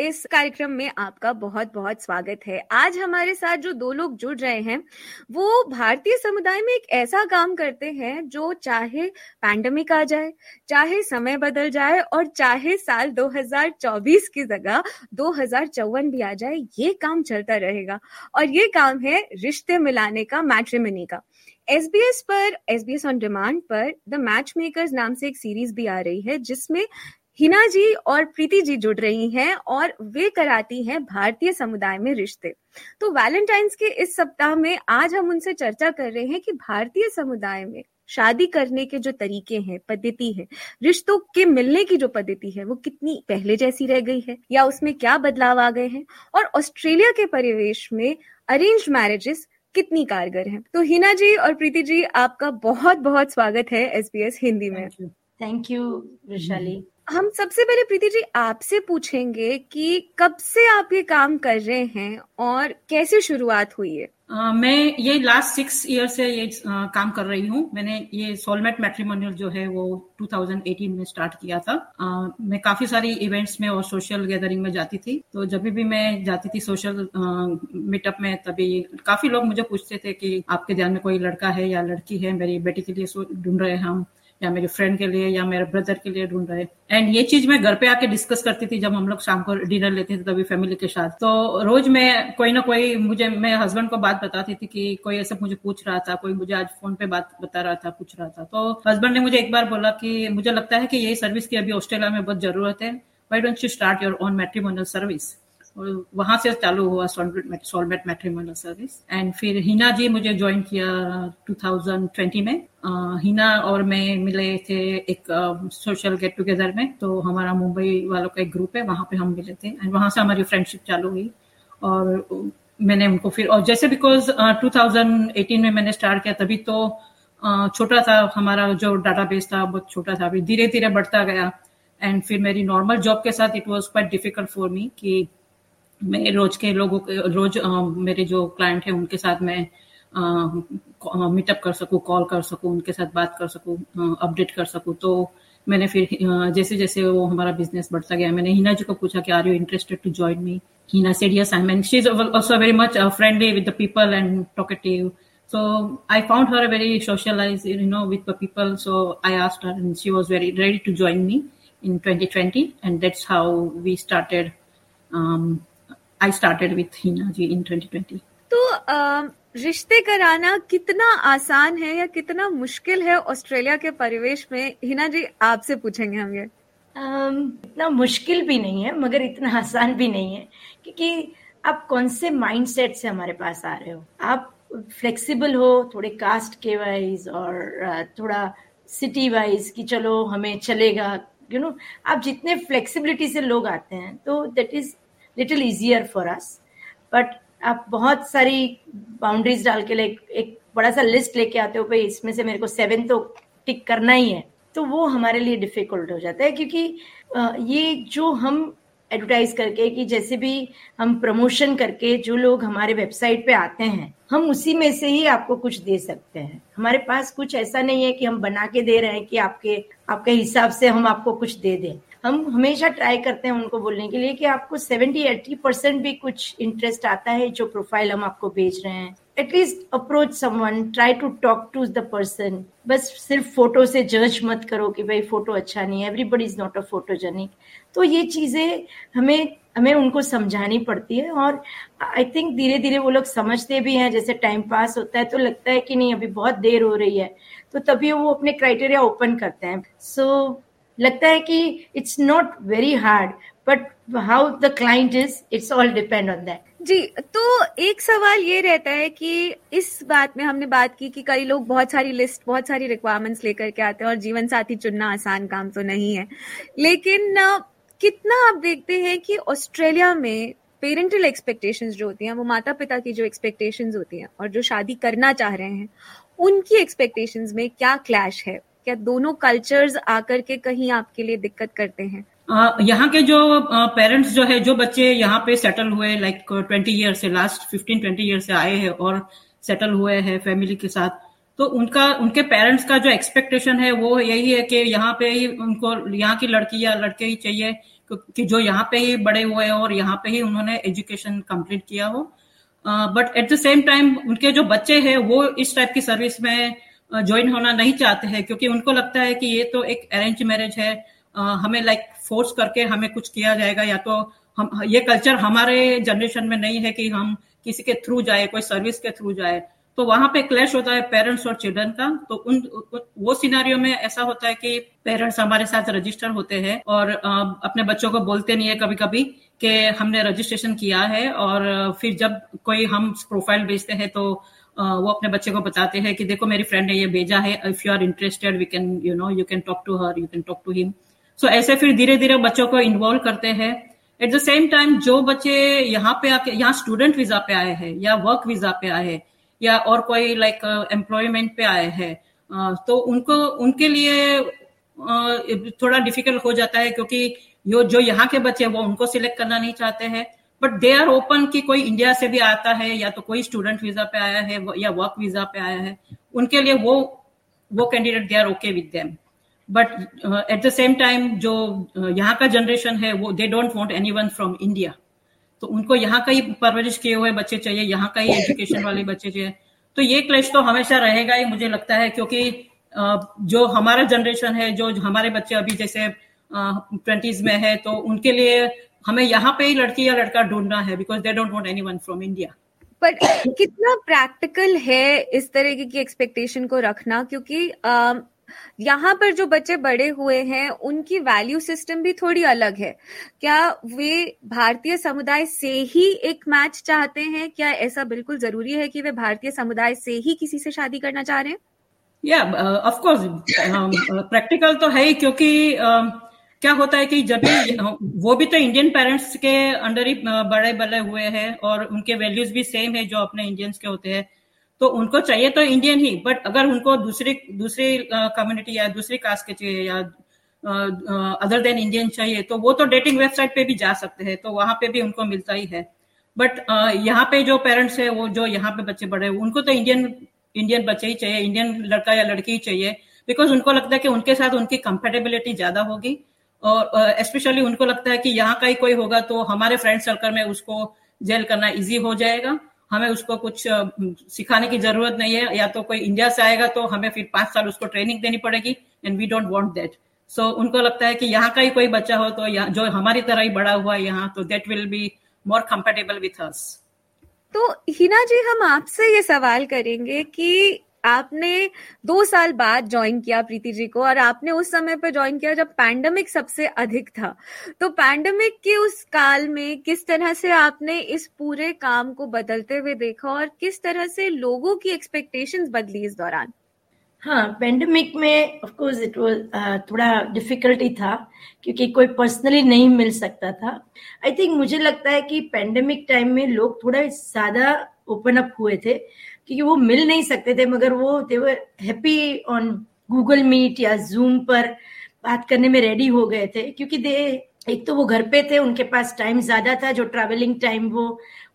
इस कार्यक्रम में आपका बहुत बहुत स्वागत है। आज हमारे साथ जो दो लोग जुड़ रहे हैं, वो भारतीय समुदाय में एक ऐसा काम करते हैं जो चाहे पैंडमिक आ जाए, चाहे समय बदल जाए और चाहे साल 2024 की जगह दो हज़ार चौवन भी आ जाए, ये काम चलता रहेगा। और ये काम है रिश्ते मिलाने का मैट्रिमनी का। SBS पर S B S on demand पर द मैच मेकर्स नाम से एक सीरीज़ भी आ रही है, जिसमें हिना जी और प्रीति जी जुड़ रही हैं और वे कराती हैं भारतीय समुदाय में रिश्ते। तो वैलेंटाइंस के इस सप्ताह में आज हम उनसे चर्चा कर रहे हैं कि भारतीय समुदाय में शादी करने के जो तरीके हैं, पद्धति है, रिश्तों के मिलने की जो पद्धति है, वो कितनी पहले जैसी रह गई है या उसमें क्या बदलाव आ गए हैं? और ऑस्ट्रेलिया के परिवेश में अरेंज मैरिजेस कितनी कारगर है? तो हिना जी और प्रीति जी, आपका बहुत बहुत स्वागत है एसबीएस हिंदी में। थैंक यू वैशाली हम सबसे पहले प्रीति जी आपसे पूछेंगे कि कब से आप ये काम कर रहे हैं और कैसे शुरुआत हुई है? Uh, मैं ये लास्ट सिक्स ईयर से ये uh, काम कर रही हूँ। मैंने ये सोलमेट मैट्रिमोनियल जो है वो 2018 में स्टार्ट किया था। uh, मैं काफ़ी सारी इवेंट्स में और सोशल गैदरिंग में जाती थी। तो जब भी मैं जाती थी सोशल मीटअप में तभी काफ़ी लोग मुझे पूछते थे कि आपके ध्यान में कोई लड़का है या लड़की है मेरी बेटी के लिए ढूंढ रहे हैं हम। या मेरे फ्रेंड के लिए या मेरे ब्रदर के लिए ढूंढ रहे। एंड ये चीज़ मैं घर पे आके डिस्कस करती थी जब हम लोग शाम को डिनर लेते थे तभी फैमिली के साथ। तो रोज मैं कोई ना कोई मुझे, मैं हस्बैंड को बात बताती थी कि कोई ऐसा मुझे पूछ रहा था, कोई मुझे आज फ़ोन पे बात बता रहा था, पूछ रहा था। तो हस्बैंड ने मुझे एक बार बोला कि मुझे लगता है कि यही सर्विस की अभी ऑस्ट्रेलिया में बहुत ज़रूरत है। Why don't you start your own matrimonial service वहाँ से चालू हुआ सोलमेट मैट्रिमोनियल सर्विस एंड फिर हिना जी मुझे ज्वाइन किया 2020 में. हिना और मैं मिले थे एक सोशल गेट टुगेदर में. तो हमारा मुंबई वालों का एक ग्रुप है वहाँ पे हम मिले थे. एंड वहाँ से हमारी फ्रेंडशिप चालू हुई. और मैंने उनको फिर और जैसे बिकॉज़ uh, 2018 में मैंने स्टार्ट किया तभी तो uh, छोटा था हमारा जो डाटाबेस था बहुत छोटा था. अभी धीरे धीरे बढ़ता गया. एंड फिर मेरी नॉर्मल जॉब के साथ it was quite difficult for me कि मैं रोज के लोगों के रोज आ, मेरे जो क्लाइंट है उनके साथ मैं मीटअप कर सकूँ कॉल कर सकूँ उनके साथ बात कर सकूँ अपडेट कर सकूँ। तो मैंने फिर जैसे जैसे वो हमारा बिज़नेस बढ़ता गया मैंने हिना जी को पूछा कि are you interested to join me Hina said yes I mean she is also very much friendly with the people and talkative So I found her very socialized, you know, with the people. So I asked her, and she was very ready to join me in 2020, and that's how we started um, I started with Hina ji in 2020 तो रिश्ते कराना कितना आसान है या कितना मुश्किल है ऑस्ट्रेलिया के परिवेश में? हिना जी आपसे पूछेंगे हम ये। इतना मुश्किल भी नहीं है मगर इतना आसान भी नहीं है क्योंकि आप कौन से माइंडसेट से हमारे पास आ रहे हो? आप फ्लेक्सिबल हो थोड़े कास्ट के वाइज और थोड़ा सिटी वाइज कि चलो हमें चलेगा यू you नो know, आप जितने फ्लेक्सिबिलिटी से लोग आते हैं तो that is little easier for us but आप बहुत सारी बाउंड्रीज डाल के लाइक एक बड़ा सा लिस्ट लेके आते हो, भाई इसमें से मेरे को सेवन तो टिक करना ही है। तो वो हमारे लिए डिफ़िकल्ट हो जाता है क्योंकि ये जो हम एडवर्टाइज करके कि जैसे भी हम प्रमोशन करके जो लोग हमारे वेबसाइट पे आते हैं, हम उसी में से ही आपको कुछ दे सकते हैं। हमारे पास कुछ ऐसा नहीं है कि हम बना के दे रहे हैं कि आपके आपके हिसाब से हम आपको कुछ दे दें। हम हमेशा ट्राई करते हैं उनको बोलने के लिए कि आपको सेवेंटी एट्टी परसेंट भी कुछ इंटरेस्ट आता है जो प्रोफ़ाइल हम आपको भेज रहे हैं। At least approach someone try to talk to the person बस सिर्फ़ फ़ोटो से जज मत करो कि भाई फ़ोटो अच्छा नहीं है। Everybody is not a photogenic तो ये चीज़ें हमें हमें उनको समझानी पड़ती है और आई थिंक धीरे धीरे वो लोग समझते भी हैं। जैसे टाइम पास होता है तो लगता है कि नहीं अभी बहुत देर हो रही है। तो तभी वो अपने क्राइटेरिया ओपन करते हैं। सो so, लगता है कि it's not very hard but how the client is it's all depend on that जी तो एक सवाल ये रहता है कि इस बात में हमने बात की कि कई लोग बहुत सारी लिस्ट बहुत सारी रिक्वायरमेंट्स लेकर के आते हैं और जीवन साथी चुनना आसान काम तो नहीं है। लेकिन कितना आप देखते हैं कि ऑस्ट्रेलिया में पेरेंटल एक्सपेक्टेशंस जो होती हैं, वो माता पिता की जो एक्सपेक्टेशंस होती हैं और जो शादी करना चाह रहे हैं, उनकी एक्सपेक्टेशंस में क्या क्लैश है? क्या दोनों कल्चर्स आकर के कहीं आपके लिए दिक्कत करते हैं? यहाँ के जो पेरेंट्स जो है, जो बच्चे यहाँ पे सेटल हुए लाइक ट्वेंटी ईयर से लास्ट फिफ्टीन ट्वेंटी ईयर से आए हैं और सेटल हुए हैं फैमिली के साथ तो उनका, उनके पेरेंट्स का जो एक्सपेक्टेशन है, वो यही है कि यहाँ पे ही उनको, यहाँ की लड़की या लड़के ही चाहिए कि जो यहाँ पे ही बड़े हुए हैं और यहाँ पे ही उन्होंने एजुकेशन कंप्लीट किया हो। But at the same time उनके जो बच्चे हैं, वो इस टाइप की सर्विस में ज्वाइन होना नहीं चाहते हैं, क्योंकि उनको लगता है कि ये तो एक अरेंज मैरिज है। हमें लाइक फोर्स करके हमें कुछ किया जाएगा, या तो हम, ये कल्चर हमारे जनरेशन में नहीं है कि हम किसी के थ्रू जाए, कोई सर्विस के थ्रू जाए। तो वहाँ पे क्लैश होता है पेरेंट्स और चिल्ड्रन का। तो उन, वो सिनारियों में ऐसा होता है कि पेरेंट्स हमारे साथ रजिस्टर होते हैं और अपने बच्चों को बोलते नहीं है कभी कभी कि हमने रजिस्ट्रेशन किया है और, फिर जब कोई हम प्रोफ़ाइल भेजते हैं तो वो अपने बच्चे को बताते हैं कि देखो, मेरी फ्रेंड ने ये भेजा है if you are interested we can you know you can talk to her you can talk to him so ऐसे फिर धीरे धीरे बच्चों को इन्वॉल्व करते हैं। एट द सेम टाइम जो बच्चे यहाँ पे आके, यहाँ स्टूडेंट वीज़ा पे आए हैं, या वर्क वीज़ा पे आए हैं, या और कोई लाइक एम्प्लॉयमेंट पे आए हैं तो उनको, उनके लिए थोड़ा डिफ़िकल्ट हो जाता है क्योंकि यो, जो यहाँ के बच्चे हैं, वो उनको सिलेक्ट करना नहीं चाहते हैं। बट दे आर ओपन कि कोई इंडिया से भी आता है या तो कोई स्टूडेंट वीज़ा पे आया है या वर्क वीज़ा पे आया है उनके लिए वो वो candidate they are okay with them but at the same time जो uh, यहाँ का जनरेशन है वो they don't want anyone from India तो उनको यहाँ का ही परवरिश किए हुए बच्चे चाहिए यहाँ का ही एजुकेशन वाले बच्चे चाहिए। तो ये क्लेश तो हमेशा रहेगा ही मुझे लगता है क्योंकि uh, जो हमारा जनरेशन है जो हमारे बच्चे अभी जैसे ट्वेंटीज uh, में है तो उनके लिए हमें यहाँ पे ही लड़की या लड़का ढूंढना है because they don't want anyone from India पर कितना प्रैक्टिकल है इस तरह की एक्सपेक्टेशन को रखना? क्योंकि uh, यहाँ पर जो बच्चे बड़े हुए हैं उनकी वैल्यू सिस्टम भी थोड़ी अलग है। क्या वे भारतीय समुदाय से ही एक मैच चाहते हैं? क्या ऐसा बिल्कुल ज़रूरी है कि वे भारतीय समुदाय से ही किसी से शादी करना चाह रहे हैं? या ऑफ़ कोर्स प्रैक्टिकल तो है ही क्योंकि uh, क्या होता है कि जब भी वो भी तो इंडियन पेरेंट्स के अंडर ही बड़े बड़े हुए हैं और उनके वैल्यूज़ भी सेम है जो अपने इंडियंस के होते हैं। तो उनको चाहिए तो इंडियन ही बट अगर उनको दूसरी दूसरी कम्युनिटी या दूसरी कास्ट के चाहिए या अदर देन इंडियन चाहिए तो वो तो डेटिंग वेबसाइट पे भी जा सकते हैं तो वहाँ पे भी उनको मिलता ही है। बट यहाँ पे जो पेरेंट्स है, वो जो यहाँ पे बच्चे बड़े उनको तो इंडियन इंडियन बच्चे ही चाहिए इंडियन लड़का या लड़की ही चाहिए बिकॉज़ उनको लगता है कि उनके साथ उनकी कंफर्टेबिलिटी ज़्यादा होगी। और स्पेशली उनको लगता है कि यहाँ का ही कोई होगा तो हमारे फ्रेंड सर्कल में उसको जेल करना इजी हो जाएगा। हमें उसको कुछ सिखाने की ज़रूरत नहीं है। या तो कोई इंडिया से आएगा तो हमें फिर पाँच साल उसको ट्रेनिंग देनी पड़ेगी and we don't want that so उनको लगता है कि यहाँ का ही कोई बच्चा हो तो जो हमारी तरह ही बड़ा हुआ यहाँ तो that will be more comfortable with us तो हिना जी, हम आपसे ये सवाल करेंगे कि आपने दो साल बाद ज्वाइन किया प्रीति जी को और आपने उस समय पर ज्वाइन किया जब पैंडमिक सबसे अधिक था। तो पैंडमिक के उस काल में किस तरह से आपने इस पूरे काम को बदलते हुए देखा और किस तरह से लोगों की एक्सपेक्टेशंस बदली इस दौरान? हाँ पेंडेमिक में ऑफ़ कोर्स इट वाज थोड़ा डिफिकल्टी था क्योंकि कोई पर्सनली नहीं मिल सकता था। आई थिंक मुझे लगता है कि पेंडेमिक टाइम में लोग थोड़ा ज़्यादा ओपन अप हुए थे। क्योंकि वो मिल नहीं सकते थे, मगर वो they were happy on Google Meet या जूम पर बात करने में रेडी हो गए थे, क्योंकि दे एक तो वो घर पे थे, उनके पास टाइम ज़्यादा था, जो ट्रैवलिंग टाइम वो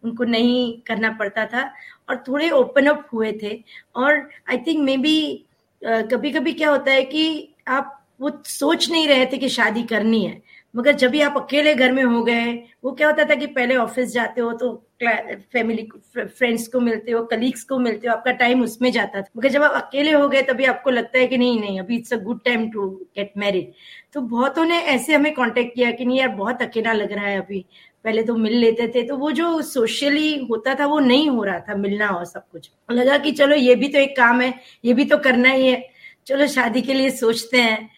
उनको नहीं करना पड़ता था, और थोड़े ओपन अप हुए थे, और आई थिंक मे बी कभी कभी क्या होता है कि आप वो सोच नहीं रहे थे कि शादी करनी है। मगर जब भी आप अकेले घर में हो गए, वो क्या होता था कि पहले ऑफ़िस जाते हो तो फैमिली फ्रेंड्स को मिलते हो कलीग्स को मिलते हो, आपका टाइम उसमें जाता था। मगर जब आप अकेले हो गए, तभी आपको लगता है कि नहीं नहीं, अभी it's a good time to get married तो बहुतों ने ऐसे हमें कांटेक्ट किया कि नहीं यार, बहुत अकेला लग रहा है अभी। पहले तो मिल लेते थे तो वो जो सोशली होता था, वो नहीं हो रहा था, मिलना और सब कुछ। लगा कि चलो, ये भी तो एक काम है, ये भी तो करना ही है। चलो, शादी के लिए सोचते हैं।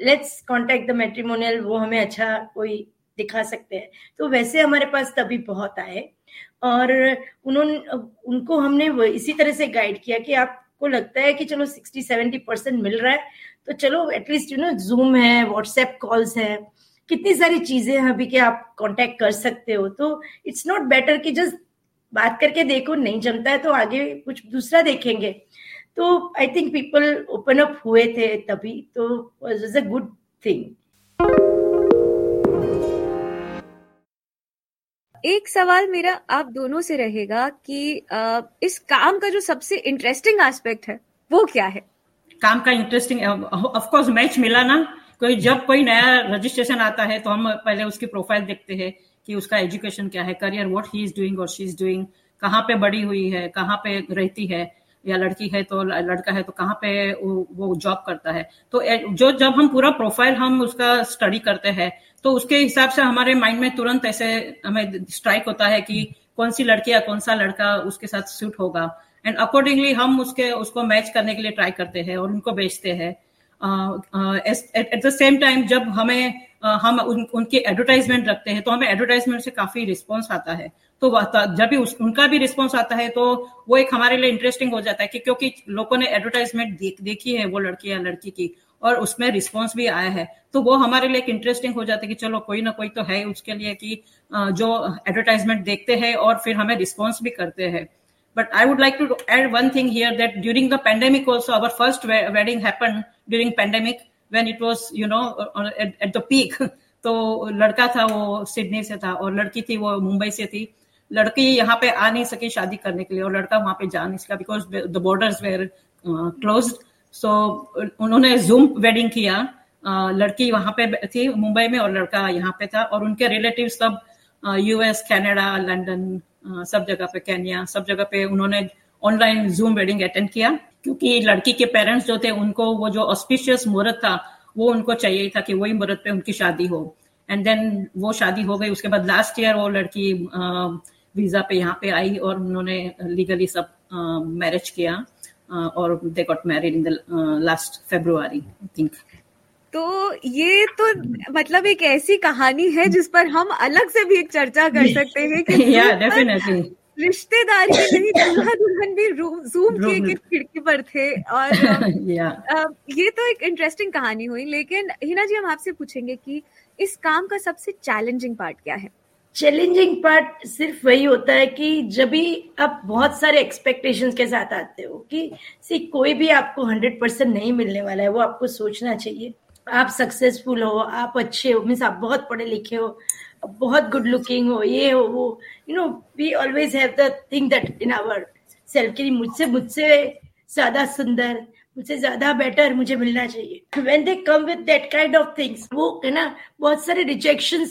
लेट्स कॉन्टेक्ट द मेट्रीमोनियल वो हमें अच्छा कोई दिखा सकते हैं। तो वैसे हमारे पास तभी बहुत आए और उन्होंने, उनको हमने इसी तरह से गाइड किया कि आपको लगता है कि चलो सिक्सटी सेवेंटी परसेंट मिल रहा है तो चलो at least you know Zoom है व्हाट्सएप कॉल्स है, कितनी सारी चीज़ें हैं अभी के आप कांटेक्ट कर सकते हो। तो इट्स नॉट बेटर कि जस्ट बात करके देखो, नहीं जमता है तो आगे कुछ दूसरा देखेंगे। तो I think people open up हुए थे तभी तो इज़ अ गुड थिंग एक सवाल मेरा आप दोनों से रहेगा कि इस काम का जो सबसे इंटरेस्टिंग एस्पेक्ट है वो क्या है? काम का इंटरेस्टिंग ऑफ़ कोर्स मैच मिला ना। कोई जब कोई नया रजिस्ट्रेशन आता है तो हम पहले उसकी प्रोफ़ाइल देखते हैं कि उसका एजुकेशन क्या है career what he is doing और शी इज़ डूइंग कहाँ पे बड़ी हुई है कहाँ पे रहती है। या लड़की है तो लड़का है तो कहाँ पे वो जॉब करता है? तो जो जब हम पूरा प्रोफ़ाइल हम उसका स्टडी करते हैं तो उसके हिसाब से हमारे माइंड में तुरंत ऐसे हमें स्ट्राइक होता है कि कौन सी लड़की या कौन सा लड़का उसके साथ सूट होगा। एंड अकॉर्डिंगली हम उसके उसको मैच करने के लिए ट्राई करते हैं और उनको बेचते हैं। एट द सेम टाइम जब हमें uh, हम उन, उनकी एडवर्टाइजमेंट रखते हैं तो हमें एडवर्टाइजमेंट से काफ़ी रिस्पॉन्स आता है। तो जब भी उस, उनका भी रिस्पॉन्स आता है तो वो एक हमारे लिए इंटरेस्टिंग हो जाता है कि क्योंकि लोगों ने एडवर्टाइजमेंट देख, देखी है वो लड़की या लड़की की और उसमें रिस्पॉन्स भी आया है तो वो हमारे लिए एक इंटरेस्टिंग हो जाता है कि चलो कोई ना कोई तो है उसके लिए कि जो एडवर्टाइजमेंट देखते हैं और फिर हमें रिस्पॉन्स भी करते हैं But I would like to add one thing here that during the pandemic also, our first wedding happened during pandemic when it was, you know, at, at. तो लड़का था वो सिडनी से था और लड़की थी वो मुंबई से थी लड़की यहाँ पे आ नहीं सकी शादी करने के लिए और लड़का वहाँ पे जा नहीं सका because the borders were close so उन्होंने जूम वेडिंग किया। Uh, लड़की वहाँ पे थी मुंबई में और लड़का यहाँ पे था और उनके रिलेटिव सब यूएस कनाडा लंदन सब जगह पे केनिया सब जगह पे उन्होंने ऑनलाइन जूम वेडिंग अटेंड किया। क्योंकि लड़की के पेरेंट्स जो थे उनको वो जो ऑस्पिशियस मुहूर्त था वो उनको चाहिए था कि वही मुहूर्त पे उनकी शादी हो। एंड देन वो शादी हो गई उसके बाद लास्ट ईयर वो लड़की वीज़ा पे यहाँ पे आई और उन्होंने लीगली सब मैरिज किया और they got married in the last February I think तो ये तो मतलब एक ऐसी कहानी है जिस पर हम अलग से भी एक चर्चा कर सकते हैं कि डेफिनेटली रिश्तेदारी नहीं दूल्हा दुल्हन भी जूम किए के खिड़की पर थे? और ये तो एक इंटरेस्टिंग कहानी हुई लेकिन हिना जी हम आपसे पूछेंगे कि इस काम का सबसे चैलेंजिंग पार्ट क्या है? चैलेंजिंग पार्ट सिर्फ़ वही होता है कि जब भी आप बहुत सारे एक्सपेक्टेशंस के साथ आते हो कि सी कोई भी आपको हंड्रेड परसेंट नहीं मिलने वाला है, वो आपको सोचना चाहिए। आप सक्सेसफुल हो, आप अच्छे हो मीन्स आप बहुत पढ़े लिखे हो, बहुत गुड लुकिंग हो, ये हो, वो you know we always have the thing that in our self के लिए मुझसे मुझसे ज़्यादा सुंदर, मुझसे ज़्यादा बेटर मुझे मिलना चाहिए। When they come with that kind of things वो, है ना, बहुत सारे रिजेक्शन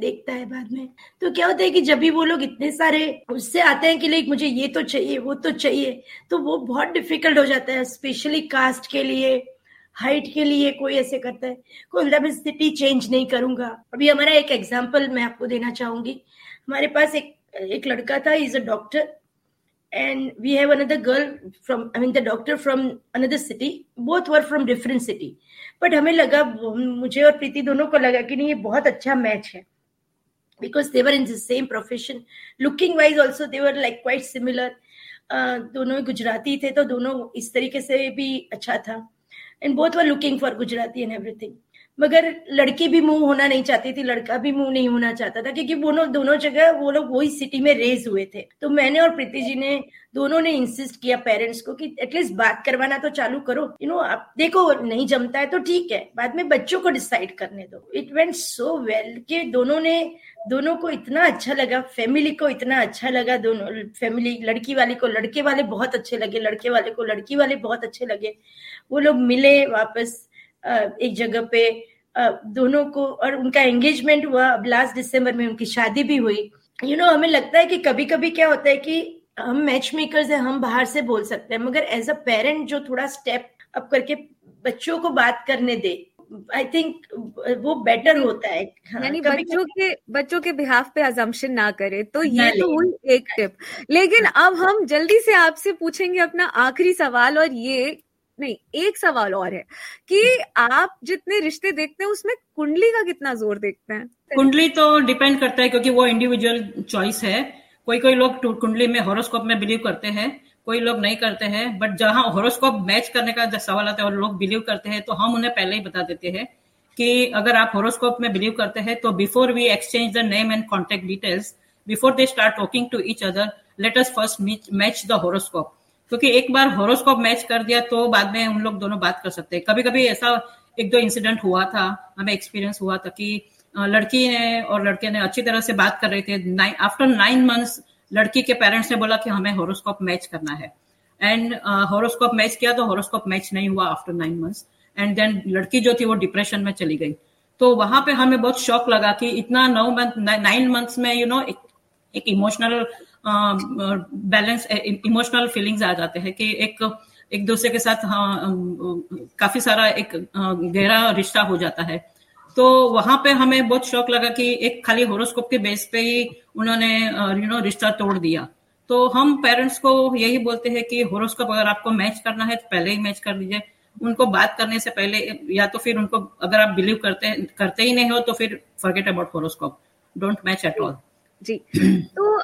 देखता है बाद में। तो क्या होता है कि जब भी वो लोग इतने सारे उससे आते हैं कि, लाइक, मुझे ये तो चाहिए, वो तो चाहिए तो वो बहुत डिफ़िकल्ट हो जाता है स्पेशली कास्ट के लिए हाइट के लिए कोई ऐसे करता है। कोई बोलता मैं सिटी चेंज नहीं करूँगा। अभी हमारा एक एग्ज़ाम्पल मैं आपको देना चाहूँगी। हमारे पास एक एक लड़का था is a doctor and we have another girl from I mean the doctor from another city both were from different city but हमें लगा, मुझे और प्रीति दोनों को लगा कि नहीं, ये बहुत अच्छा मैच है। Because they were in the same profession looking wise also they were like quite similar दोनों गुजराती थे तो दोनों इस तरीके से भी अच्छा था. And both were looking for Gujarati and everything मगर लड़की भी मुँह होना नहीं चाहती थी, लड़का भी मुँह नहीं होना चाहता था, क्योंकि वो दोनों जगह, वो लोग वही सिटी में रेज हुए थे। तो मैंने और प्रीति जी ने दोनों ने इंसिस्ट किया पेरेंट्स को कि एटलीस्ट बात करवाना तो चालू करो। यू नो आप देखो, नहीं जमता है तो ठीक है, बाद में बच्चों को डिसाइड करने दो। इट वेंट सो वेल कि दोनों ने, दोनों को इतना अच्छा लगा फैमिली को इतना अच्छा लगा दोनों फैमिली लड़की वाले को, लड़के वाले बहुत अच्छे लगे, लड़के वाले को, लड़की वाले बहुत अच्छे लगे। वो लोग मिले वापस एक जगह पे दोनों को और उनका एंगेजमेंट हुआ। अब लास्ट दिसंबर में उनकी शादी भी हुई। यू you नो know, हमें लगता है कि कभी कभी क्या होता है कि हम मैच मेकर्स हैं हम बाहर से बोल सकते हैं मगर एज अ पेरेंट जो थोड़ा स्टेप अप करके बच्चों को बात करने दे आई थिंक वो बेटर होता है। हाँ, यानी बच्चों के बच्चों के बिहाफ पे अजम्पशन ना करे तो ये तो हुई एक टिप लेकिन अब हम जल्दी से आपसे पूछेंगे अपना आखिरी सवाल और ये नहीं, एक सवाल और है कि आप जितने रिश्ते देखते हैं, उसमें कुंडली का कितना ज़ोर देखते हैं? कुंडली तो डिपेंड करता है क्योंकि वो इंडिविजुअल चॉइस है। कोई कोई लोग कुंडली में हॉरोस्कोप में बिलीव करते हैं, कोई लोग नहीं करते हैं बट जहाँ हॉरोस्कोप मैच करने का सवाल आता है और लोग बिलीव करते हैं तो हम उन्हें पहले ही बता देते हैं कि अगर आप होरोस्कोप में बिलीव करते हैं तो before we exchange the name and contact details before they start talking to each other let us first match the horoscope क्योंकि एक बार होरोस्कोप मैच कर दिया तो बाद में उन लोग दोनों बात कर सकते हैं। कभी कभी ऐसा एक दो इंसिडेंट हुआ था हमें एक्सपीरियंस हुआ था कि लड़की ने और लड़के ने अच्छी तरह से बात कर रहे थे। आफ्टर नाइन मंथ्स लड़की के पेरेंट्स ने बोला कि हमें होरोस्कोप मैच करना है। एंड होरोस्कोप मैच किया तो हॉरोस्कोप मैच नहीं हुआ after nine months and then लड़की जो थी वो डिप्रेशन में चली गई। तो वहाँ पे हमें बहुत शौक लगा कि इतना नौ मंथ नाइन मंथ्स में यू you नो know, एक, इमोशनल बैलेंस इमोशनल फीलिंग्स आ जाते हैं कि एक एक दूसरे के साथ हाँ, काफ़ी सारा एक गहरा रिश्ता हो जाता है। तो वहाँ पे हमें बहुत शौक लगा कि एक खाली होरोस्कोप के बेस पे ही उन्होंने यू नो रिश्ता तोड़ दिया। तो हम पेरेंट्स को यही बोलते हैं कि होरोस्कोप अगर आपको मैच करना है तो पहले ही मैच कर लीजिए। उनको बात करने से पहले या तो फिर उनको अगर आप बिलीव करते करते ही नहीं हो तो फिर forget about horoscope don't match at all जी। तो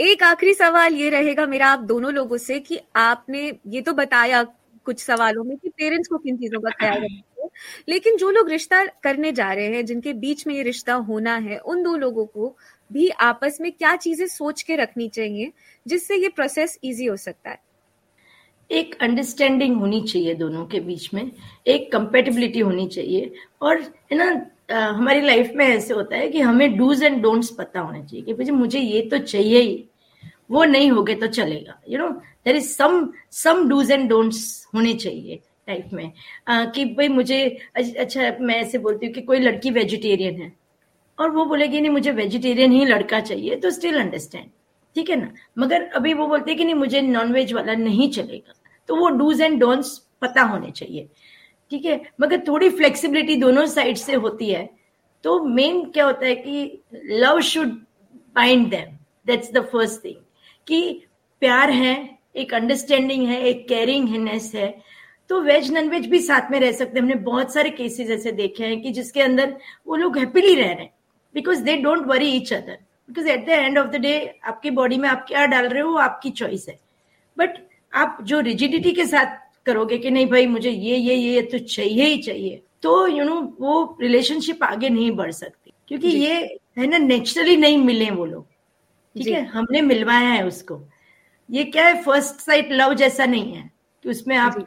एक आखिरी सवाल ये रहेगा मेरा आप दोनों लोगों से कि आपने ये तो बताया कुछ सवालों में कि पेरेंट्स को किन चीज़ों का ख्याल रखना है। लेकिन जो लोग रिश्ता करने जा रहे हैं, जिनके बीच में ये रिश्ता होना है, उन दो लोगों को भी आपस में क्या चीज़ें सोच के रखनी चाहिए, जिससे ये प्रोसेस इजी हो सकता है? एक अंडरस्टैंडिंग होनी चाहिए दोनों के बीच में, एक कंपेटेबिलिटी होनी चाहिए और है ना हमारी लाइफ में ऐसे होता है कि हमें डूज एंड डोंट्स पता होने चाहिए कि भाई मुझे ये तो चाहिए ही वो नहीं हो गए तो चलेगा। You know there is some some do's and don'ts होने चाहिए टाइप में। आ, कि भाई मुझे अच्छा मैं ऐसे बोलती हूँ कि कोई लड़की वेजिटेरियन है और वो बोलेगी नहीं मुझे वेजिटेरियन ही लड़का चाहिए तो स्टिल अंडरस्टैंड ठीक है ना? मगर अभी वो बोलते हैं कि नहीं मुझे नॉनवेज वाला नहीं चलेगा। तो वो डूज एंड डोंट्स पता होने चाहिए। ठीक है? मगर थोड़ी फ्लेक्सिबिलिटी दोनों साइड से होती है। तो मेन क्या होता है कि love should bind them that's the first thing कि प्यार है, एक अंडरस्टैंडिंग है, एक केयरिंगनेस है। तो वेज नॉन वेज भी साथ में रह सकते हैं। हमने बहुत सारे केसेस ऐसे देखे हैं कि जिसके अंदर वो लोग हैप्पीली रह रहे हैं। Because they don't worry each other because at the end of the day आपकी बॉडी में आप क्या डाल रहे हो आपकी चॉइस है। बट आप जो रिजिडिटी के साथ करोगे कि नहीं भाई मुझे ये ये ये तो चाहिए ही चाहिए। तो यू नो वो रिलेशनशिप आगे नहीं बढ़ सकती। क्योंकि ये है ना नेचुरली नहीं मिले वो लोग। ठीक है? हमने मिलवाया है उसको। ये क्या है फ़र्स्ट साइट लव जैसा नहीं है कि उसमें आप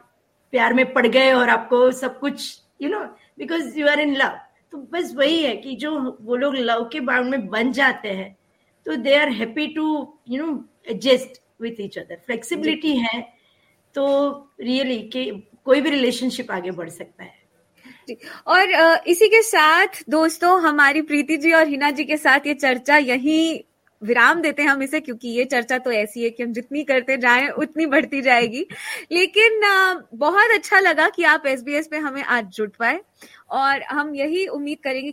प्यार में पड़ गए और आपको सब कुछ you know because you are in love तो बस वही है कि जो वो लोग लव के बाउंड में बन जाते हैं तो they are happy to you know adjust with each other flexibility है तो रियली कि कोई भी रिलेशनशिप आगे बढ़ सकता है। और इसी के साथ दोस्तों, हमारी प्रीति जी और हिना जी के साथ ये चर्चा यही विराम देते हैं हम इसे, क्योंकि ये चर्चा तो ऐसी है कि हम जितनी करते जाएँ, उतनी बढ़ती जाएगी। लेकिन बहुत अच्छा लगा कि आप SBS पे हमें आज जुट पाए, और हम यही उम्मीद करेंगे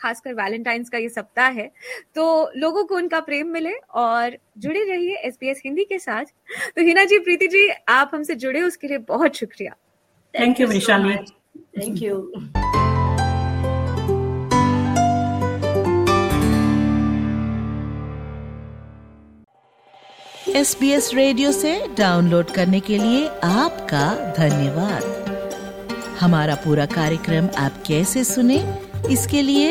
खासकर वैलेंटाइंस का ये सप्ताह है तो लोगों को उनका प्रेम मिले और जुड़े रहिए एस हिंदी के साथ। तो हिना जी प्रीति जी आप हमसे जुड़े उसके लिए बहुत शुक्रिया। Thank you Vaishali thank you S B S radio से डाउनलोड करने के लिए आपका धन्यवाद। हमारा पूरा कार्यक्रम आप कैसे सुने इसके लिए